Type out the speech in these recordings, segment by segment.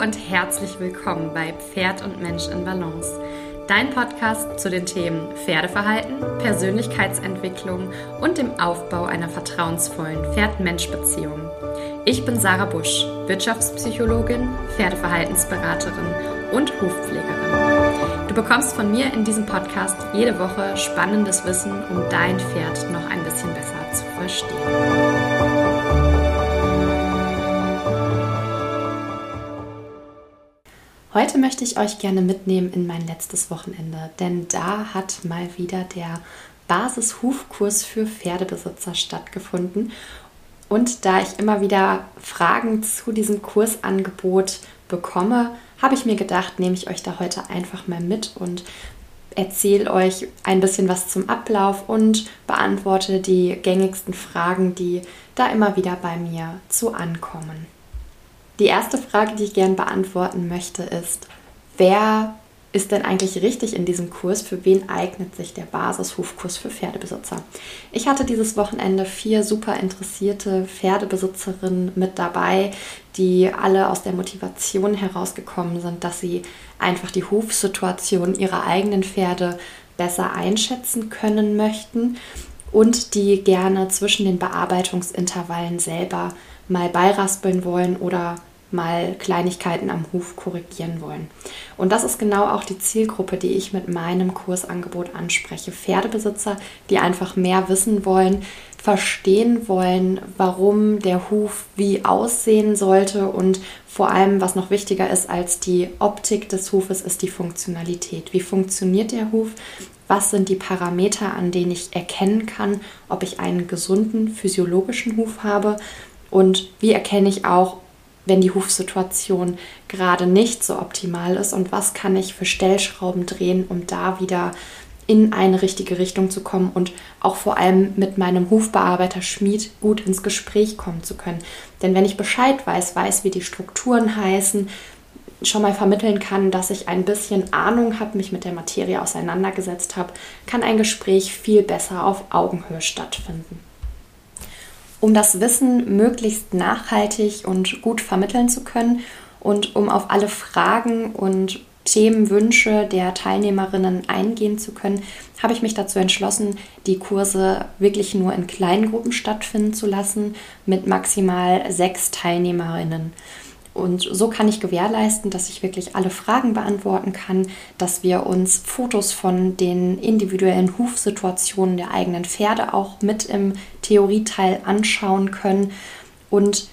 und herzlich willkommen bei Pferd und Mensch in Balance. Dein Podcast zu den Themen Pferdeverhalten, Persönlichkeitsentwicklung und dem Aufbau einer vertrauensvollen Pferd-Mensch-Beziehung. Ich bin Sarah Busch, Wirtschaftspsychologin, Pferdeverhaltensberaterin und Hufpflegerin. Du bekommst von mir in diesem Podcast jede Woche spannendes Wissen, um dein Pferd noch ein bisschen besser zu verstehen. Heute möchte ich euch gerne mitnehmen in mein letztes Wochenende, denn da hat mal wieder der Basishufkurs für Pferdebesitzer stattgefunden. Und da ich immer wieder Fragen zu diesem Kursangebot bekomme, habe ich mir gedacht, nehme ich euch da heute einfach mal mit und erzähle euch ein bisschen was zum Ablauf und beantworte die gängigsten Fragen, die da immer wieder bei mir zu ankommen. Die erste Frage, die ich gerne beantworten möchte, ist, wer ist denn eigentlich richtig in diesem Kurs? Für wen eignet sich der Basishufkurs für Pferdebesitzer? Ich hatte dieses Wochenende vier super interessierte Pferdebesitzerinnen mit dabei, die alle aus der Motivation herausgekommen sind, dass sie einfach die Hufsituation ihrer eigenen Pferde besser einschätzen können möchten und die gerne zwischen den Bearbeitungsintervallen selber mal beiraspeln wollen oder mal Kleinigkeiten am Huf korrigieren wollen. Und das ist genau auch die Zielgruppe, die ich mit meinem Kursangebot anspreche. Pferdebesitzer, die einfach mehr wissen wollen, verstehen wollen, warum der Huf wie aussehen sollte und vor allem, was noch wichtiger ist als die Optik des Hufes, ist die Funktionalität. Wie funktioniert der Huf? Was sind die Parameter, an denen ich erkennen kann, ob ich einen gesunden physiologischen Huf habe? Und wie erkenne ich auch, wenn die Hufsituation gerade nicht so optimal ist und was kann ich für Stellschrauben drehen, um da wieder in eine richtige Richtung zu kommen und auch vor allem mit meinem Hufbearbeiter Schmied gut ins Gespräch kommen zu können. Denn wenn ich Bescheid weiß, weiß, wie die Strukturen heißen, schon mal vermitteln kann, dass ich ein bisschen Ahnung habe, mich mit der Materie auseinandergesetzt habe, kann ein Gespräch viel besser auf Augenhöhe stattfinden. Um das Wissen möglichst nachhaltig und gut vermitteln zu können und um auf alle Fragen und Themenwünsche der Teilnehmerinnen eingehen zu können, habe ich mich dazu entschlossen, die Kurse wirklich nur in kleinen Gruppen stattfinden zu lassen mit maximal sechs Teilnehmerinnen. Und so kann ich gewährleisten, dass ich wirklich alle Fragen beantworten kann, dass wir uns Fotos von den individuellen Hufsituationen der eigenen Pferde auch mit im Theorieteil anschauen können. Und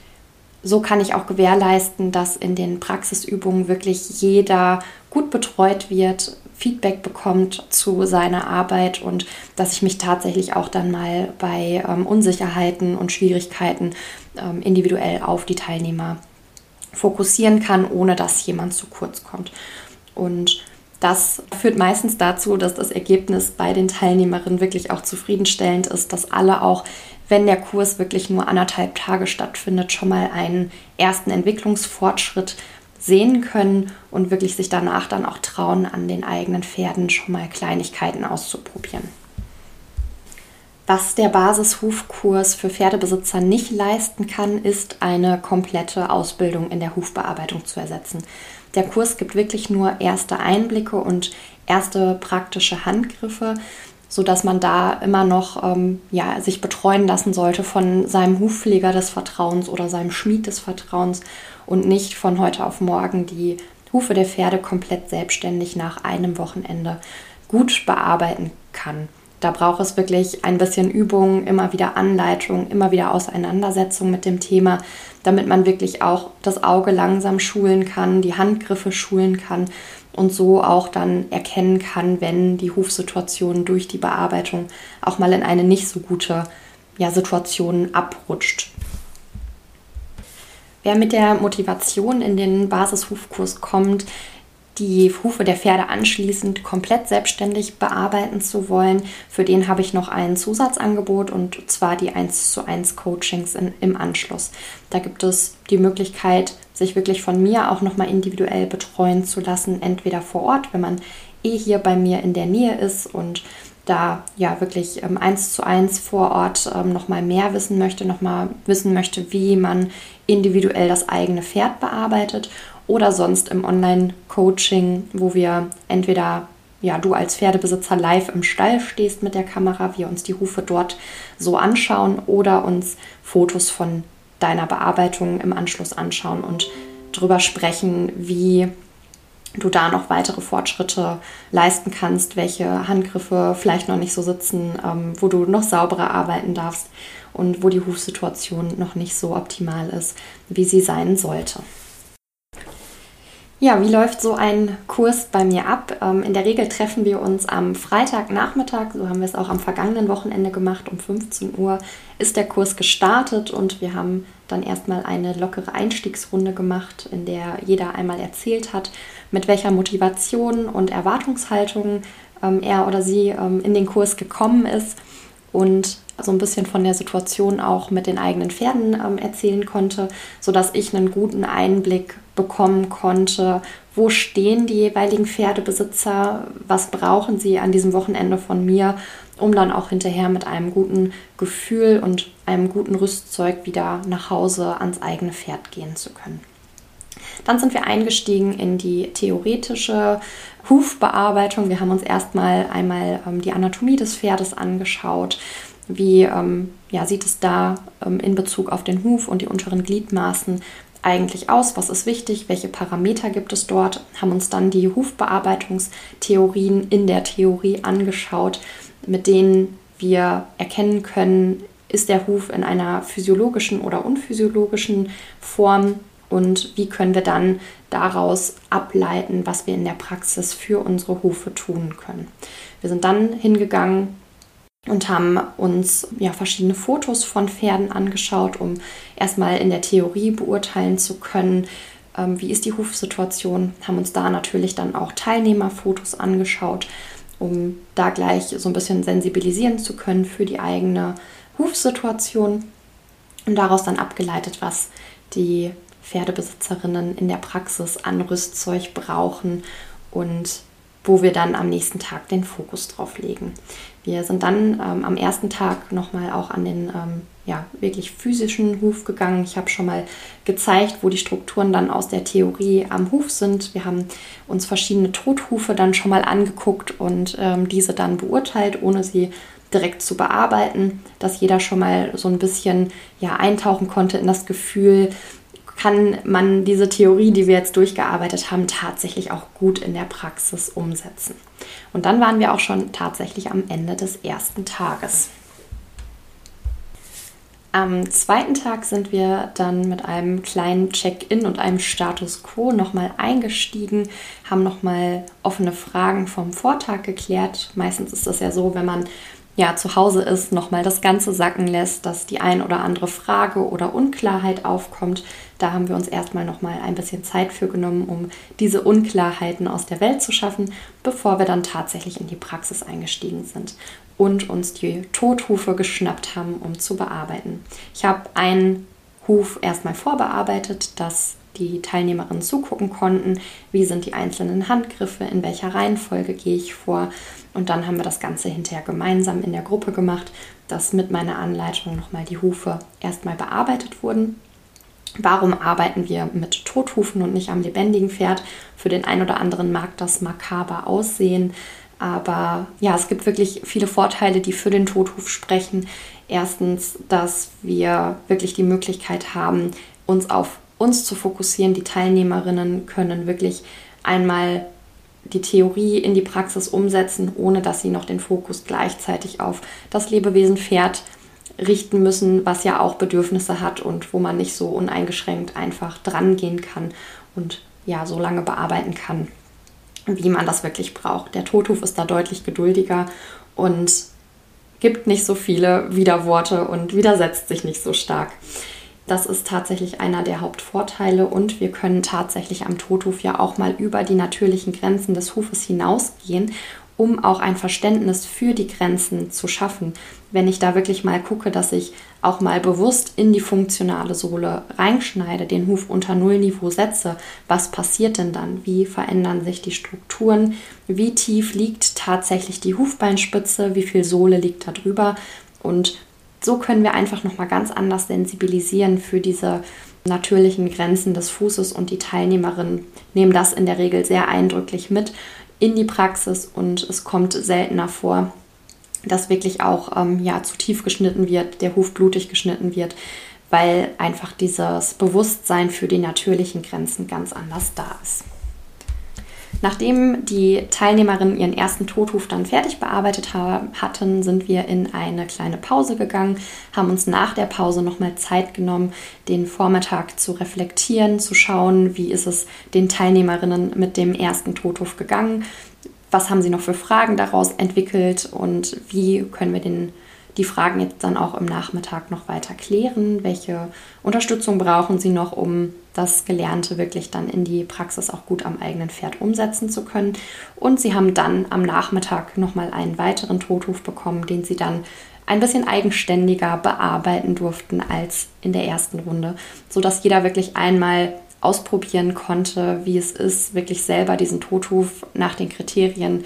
so kann ich auch gewährleisten, dass in den Praxisübungen wirklich jeder gut betreut wird, Feedback bekommt zu seiner Arbeit und dass ich mich tatsächlich auch dann mal bei ähm, Unsicherheiten und Schwierigkeiten ähm, individuell auf die Teilnehmer fokussieren kann, ohne dass jemand zu kurz kommt. Und das führt meistens dazu, dass das Ergebnis bei den Teilnehmerinnen wirklich auch zufriedenstellend ist, dass alle auch, wenn der Kurs wirklich nur anderthalb Tage stattfindet, schon mal einen ersten Entwicklungsfortschritt sehen können und wirklich sich danach dann auch trauen, an den eigenen Pferden schon mal Kleinigkeiten auszuprobieren. Was der Basishufkurs für Pferdebesitzer nicht leisten kann, ist eine komplette Ausbildung in der Hufbearbeitung zu ersetzen. Der Kurs gibt wirklich nur erste Einblicke und erste praktische Handgriffe, sodass man da immer noch ähm, ja, sich betreuen lassen sollte von seinem Hufpfleger des Vertrauens oder seinem Schmied des Vertrauens und nicht von heute auf morgen die Hufe der Pferde komplett selbstständig nach einem Wochenende gut bearbeiten kann. Da braucht es wirklich ein bisschen Übung, immer wieder Anleitung, immer wieder Auseinandersetzung mit dem Thema, damit man wirklich auch das Auge langsam schulen kann, die Handgriffe schulen kann und so auch dann erkennen kann, wenn die Hufsituation durch die Bearbeitung auch mal in eine nicht so gute ja, Situation abrutscht. Wer mit der Motivation in den Basishufkurs kommt, die Hufe der Pferde anschließend komplett selbstständig bearbeiten zu wollen. Für den habe ich noch ein Zusatzangebot und zwar die 1 zu 1 Coachings in, im Anschluss. Da gibt es die Möglichkeit, sich wirklich von mir auch nochmal individuell betreuen zu lassen, entweder vor Ort, wenn man eh hier bei mir in der Nähe ist und da ja wirklich ähm, eins zu eins vor Ort ähm, nochmal mehr wissen möchte, nochmal wissen möchte, wie man individuell das eigene Pferd bearbeitet oder sonst im Online-Coaching, wo wir entweder ja, du als Pferdebesitzer live im Stall stehst mit der Kamera, wir uns die Hufe dort so anschauen oder uns Fotos von deiner Bearbeitung im Anschluss anschauen und darüber sprechen, wie du da noch weitere Fortschritte leisten kannst, welche Handgriffe vielleicht noch nicht so sitzen, ähm, wo du noch sauberer arbeiten darfst und wo die Hufsituation noch nicht so optimal ist, wie sie sein sollte. Ja, wie läuft so ein Kurs bei mir ab? Ähm, in der Regel treffen wir uns am Freitagnachmittag, so haben wir es auch am vergangenen Wochenende gemacht, um 15 Uhr ist der Kurs gestartet und wir haben dann erstmal eine lockere Einstiegsrunde gemacht, in der jeder einmal erzählt hat, mit welcher Motivation und Erwartungshaltung ähm, er oder sie ähm, in den Kurs gekommen ist und so ein bisschen von der Situation auch mit den eigenen Pferden ähm, erzählen konnte, sodass ich einen guten Einblick bekommen konnte, wo stehen die jeweiligen Pferdebesitzer, was brauchen sie an diesem Wochenende von mir, um dann auch hinterher mit einem guten Gefühl und einem guten Rüstzeug wieder nach Hause ans eigene Pferd gehen zu können. Dann sind wir eingestiegen in die theoretische Hufbearbeitung. Wir haben uns erstmal einmal ähm, die Anatomie des Pferdes angeschaut. Wie ähm, ja, sieht es da ähm, in Bezug auf den Huf und die unteren Gliedmaßen eigentlich aus? Was ist wichtig? Welche Parameter gibt es dort? Haben uns dann die Hufbearbeitungstheorien in der Theorie angeschaut, mit denen wir erkennen können, ist der Huf in einer physiologischen oder unphysiologischen Form und wie können wir dann daraus ableiten, was wir in der Praxis für unsere Hufe tun können. Wir sind dann hingegangen und haben uns ja, verschiedene Fotos von Pferden angeschaut, um erstmal in der Theorie beurteilen zu können, ähm, wie ist die Hufsituation, haben uns da natürlich dann auch Teilnehmerfotos angeschaut, um da gleich so ein bisschen sensibilisieren zu können für die eigene Hufsituation und daraus dann abgeleitet, was die Pferdebesitzerinnen in der Praxis an Rüstzeug brauchen und wo wir dann am nächsten Tag den Fokus drauf legen. Wir sind dann ähm, am ersten Tag nochmal auch an den ähm, ja, wirklich physischen Huf gegangen. Ich habe schon mal gezeigt, wo die Strukturen dann aus der Theorie am Huf sind. Wir haben uns verschiedene Tothufe dann schon mal angeguckt und ähm, diese dann beurteilt, ohne sie direkt zu bearbeiten, dass jeder schon mal so ein bisschen ja, eintauchen konnte in das Gefühl, kann man diese Theorie, die wir jetzt durchgearbeitet haben, tatsächlich auch gut in der Praxis umsetzen. Und dann waren wir auch schon tatsächlich am Ende des ersten Tages. Am zweiten Tag sind wir dann mit einem kleinen Check-in und einem Status quo nochmal eingestiegen, haben nochmal offene Fragen vom Vortag geklärt. Meistens ist das ja so, wenn man ja, zu Hause ist, nochmal das Ganze sacken lässt, dass die ein oder andere Frage oder Unklarheit aufkommt. Da haben wir uns erstmal nochmal ein bisschen Zeit für genommen, um diese Unklarheiten aus der Welt zu schaffen, bevor wir dann tatsächlich in die Praxis eingestiegen sind und uns die Tothufe geschnappt haben, um zu bearbeiten. Ich habe einen Huf erstmal vorbearbeitet, dass die Teilnehmerinnen zugucken konnten, wie sind die einzelnen Handgriffe, in welcher Reihenfolge gehe ich vor. Und dann haben wir das Ganze hinterher gemeinsam in der Gruppe gemacht, dass mit meiner Anleitung nochmal die Hufe erstmal bearbeitet wurden. Warum arbeiten wir mit Tothufen und nicht am lebendigen Pferd? Für den einen oder anderen mag das makaber aussehen, aber ja, es gibt wirklich viele Vorteile, die für den Tothuf sprechen. Erstens, dass wir wirklich die Möglichkeit haben, uns auf uns zu fokussieren. Die Teilnehmerinnen können wirklich einmal die Theorie in die Praxis umsetzen, ohne dass sie noch den Fokus gleichzeitig auf das Lebewesen Pferd richten müssen, was ja auch Bedürfnisse hat und wo man nicht so uneingeschränkt einfach dran gehen kann und ja, so lange bearbeiten kann, wie man das wirklich braucht. Der Tothuf ist da deutlich geduldiger und gibt nicht so viele Widerworte und widersetzt sich nicht so stark. Das ist tatsächlich einer der Hauptvorteile und wir können tatsächlich am Tothuf ja auch mal über die natürlichen Grenzen des Hufes hinausgehen, um auch ein Verständnis für die Grenzen zu schaffen. Wenn ich da wirklich mal gucke, dass ich auch mal bewusst in die funktionale Sohle reinschneide, den Huf unter Nullniveau setze, was passiert denn dann? Wie verändern sich die Strukturen? Wie tief liegt tatsächlich die Hufbeinspitze? Wie viel Sohle liegt da drüber? Und so können wir einfach nochmal ganz anders sensibilisieren für diese natürlichen Grenzen des Fußes und die Teilnehmerinnen nehmen das in der Regel sehr eindrücklich mit in die Praxis und es kommt seltener vor, dass wirklich auch ähm, ja, zu tief geschnitten wird, der Huf blutig geschnitten wird, weil einfach dieses Bewusstsein für die natürlichen Grenzen ganz anders da ist. Nachdem die Teilnehmerinnen ihren ersten Tothuf dann fertig bearbeitet hatten, sind wir in eine kleine Pause gegangen, haben uns nach der Pause nochmal Zeit genommen, den Vormittag zu reflektieren, zu schauen, wie ist es den Teilnehmerinnen mit dem ersten Tothuf gegangen, was haben sie noch für Fragen daraus entwickelt und wie können wir den die Fragen jetzt dann auch im Nachmittag noch weiter klären. Welche Unterstützung brauchen Sie noch, um das Gelernte wirklich dann in die Praxis auch gut am eigenen Pferd umsetzen zu können? Und Sie haben dann am Nachmittag nochmal einen weiteren Totruf bekommen, den Sie dann ein bisschen eigenständiger bearbeiten durften als in der ersten Runde, sodass jeder wirklich einmal ausprobieren konnte, wie es ist, wirklich selber diesen Totruf nach den Kriterien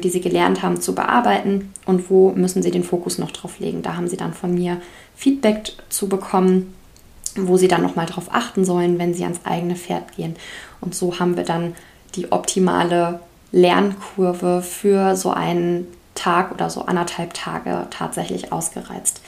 die sie gelernt haben, zu bearbeiten und wo müssen sie den Fokus noch drauf legen. Da haben sie dann von mir Feedback zu bekommen, wo sie dann nochmal drauf achten sollen, wenn sie ans eigene Pferd gehen. Und so haben wir dann die optimale Lernkurve für so einen Tag oder so anderthalb Tage tatsächlich ausgereizt.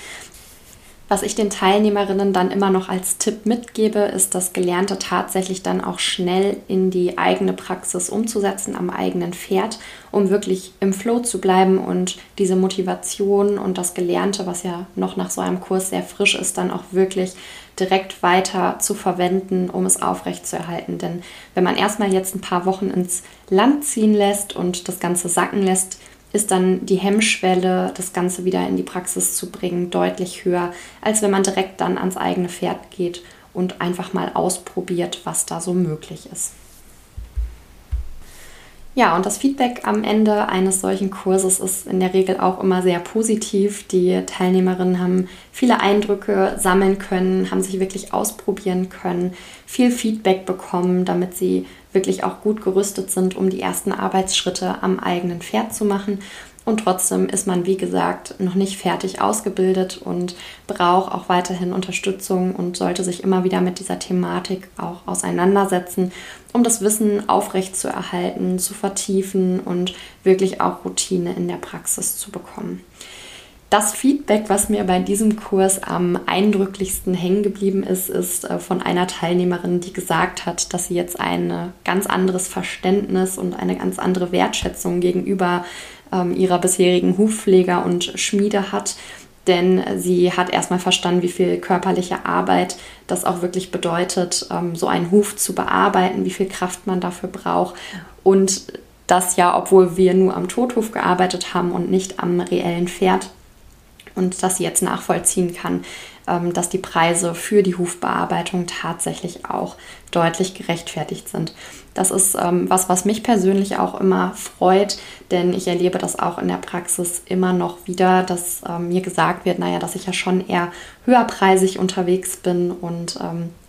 Was ich den Teilnehmerinnen dann immer noch als Tipp mitgebe, ist das Gelernte tatsächlich dann auch schnell in die eigene Praxis umzusetzen, am eigenen Pferd, um wirklich im Flow zu bleiben und diese Motivation und das Gelernte, was ja noch nach so einem Kurs sehr frisch ist, dann auch wirklich direkt weiter zu verwenden, um es aufrechtzuerhalten. Denn wenn man erstmal jetzt ein paar Wochen ins Land ziehen lässt und das Ganze sacken lässt, ist dann die Hemmschwelle, das Ganze wieder in die Praxis zu bringen, deutlich höher, als wenn man direkt dann ans eigene Pferd geht und einfach mal ausprobiert, was da so möglich ist. Ja, und das Feedback am Ende eines solchen Kurses ist in der Regel auch immer sehr positiv. Die Teilnehmerinnen haben viele Eindrücke sammeln können, haben sich wirklich ausprobieren können, viel Feedback bekommen, damit sie wirklich auch gut gerüstet sind, um die ersten Arbeitsschritte am eigenen Pferd zu machen. Und trotzdem ist man, wie gesagt, noch nicht fertig ausgebildet und braucht auch weiterhin Unterstützung und sollte sich immer wieder mit dieser Thematik auch auseinandersetzen, um das Wissen aufrechtzuerhalten, zu vertiefen und wirklich auch Routine in der Praxis zu bekommen. Das Feedback, was mir bei diesem Kurs am eindrücklichsten hängen geblieben ist, ist äh, von einer Teilnehmerin, die gesagt hat, dass sie jetzt ein ganz anderes Verständnis und eine ganz andere Wertschätzung gegenüber ähm, ihrer bisherigen Hufpfleger und Schmiede hat. Denn sie hat erstmal verstanden, wie viel körperliche Arbeit das auch wirklich bedeutet, ähm, so einen Huf zu bearbeiten, wie viel Kraft man dafür braucht. Und das ja, obwohl wir nur am Tothof gearbeitet haben und nicht am reellen Pferd und dass sie jetzt nachvollziehen kann, ähm, dass die Preise für die Hufbearbeitung tatsächlich auch deutlich gerechtfertigt sind. Das ist ähm, was, was mich persönlich auch immer freut, denn ich erlebe das auch in der Praxis immer noch wieder, dass ähm, mir gesagt wird, naja, dass ich ja schon eher höherpreisig unterwegs bin und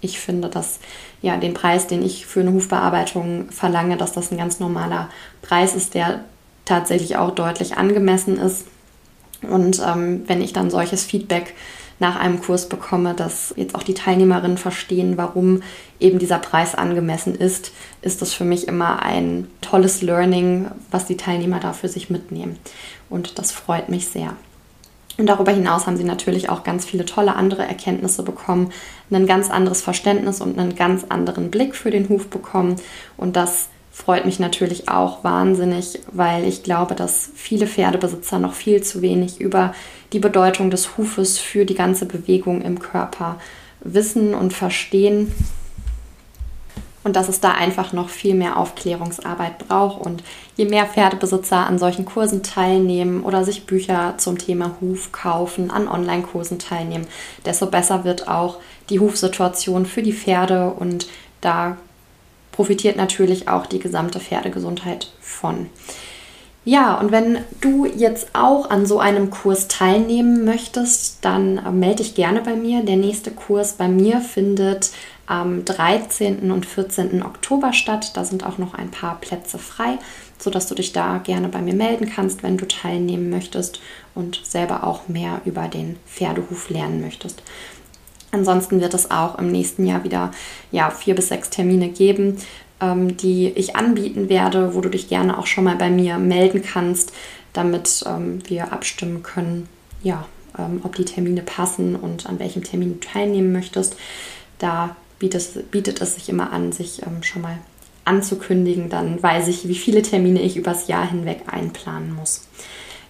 ich finde, dass ja den Preis, den ich für eine Hufbearbeitung verlange, dass das ein ganz normaler Preis ist, der tatsächlich auch deutlich angemessen ist und ähm, wenn ich dann solches Feedback nach einem Kurs bekomme, dass jetzt auch die Teilnehmerinnen verstehen, warum eben dieser Preis angemessen ist, ist das für mich immer ein tolles Learning, was die Teilnehmer da für sich mitnehmen. Und das freut mich sehr. Und darüber hinaus haben sie natürlich auch ganz viele tolle andere Erkenntnisse bekommen, ein ganz anderes Verständnis und einen ganz anderen Blick für den Huf bekommen. Und das freut mich natürlich auch wahnsinnig, weil ich glaube, dass viele Pferdebesitzer noch viel zu wenig über die Bedeutung des Hufes für die ganze Bewegung im Körper wissen und verstehen und dass es da einfach noch viel mehr Aufklärungsarbeit braucht. Und je mehr Pferdebesitzer an solchen Kursen teilnehmen oder sich Bücher zum Thema Huf kaufen, an Online-Kursen teilnehmen, desto besser wird auch die Hufsituation für die Pferde und da profitiert natürlich auch die gesamte Pferdegesundheit von. Ja, und wenn du jetzt auch an so einem Kurs teilnehmen möchtest, dann äh, melde dich gerne bei mir. Der nächste Kurs bei mir findet am 13. und 14. Oktober statt. Da sind auch noch ein paar Plätze frei. sodass du dich da gerne bei mir melden kannst, wenn du teilnehmen möchtest und selber auch mehr über den Pferdehuf lernen möchtest. Ansonsten wird es auch im nächsten Jahr wieder ja, vier bis sechs Termine geben, ähm, die ich anbieten werde, wo du dich gerne auch schon mal bei mir melden kannst, damit ähm, wir abstimmen können, ja, ähm, ob die Termine passen und an welchem Termin du teilnehmen möchtest. Da bietet, bietet es sich immer an, sich ähm, schon mal anzukündigen. Dann weiß ich, wie viele Termine ich übers Jahr hinweg einplanen muss.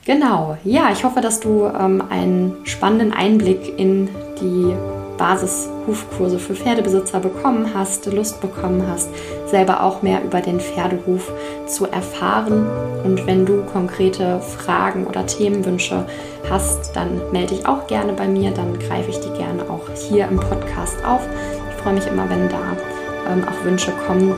Genau, ja, ich hoffe, dass du ähm, einen spannenden Einblick in die Basishufkurse für Pferdebesitzer bekommen hast, Lust bekommen hast, selber auch mehr über den Pferdehuf zu erfahren. Und wenn du konkrete Fragen oder Themenwünsche hast, dann melde dich auch gerne bei mir, dann greife ich die gerne auch hier im Podcast auf. Ich freue mich immer, wenn da ähm, auch Wünsche kommen,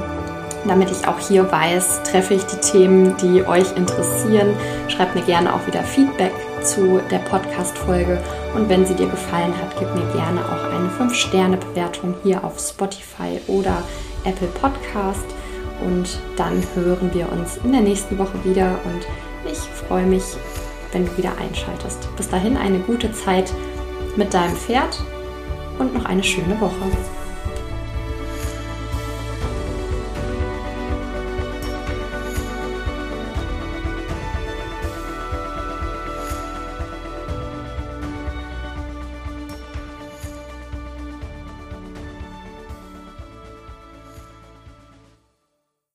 damit ich auch hier weiß, treffe ich die Themen, die euch interessieren. Schreibt mir gerne auch wieder Feedback zu der Podcast-Folge. Und wenn sie dir gefallen hat, gib mir gerne auch eine 5-Sterne-Bewertung hier auf Spotify oder Apple Podcast. Und dann hören wir uns in der nächsten Woche wieder. Und ich freue mich, wenn du wieder einschaltest. Bis dahin eine gute Zeit mit deinem Pferd und noch eine schöne Woche.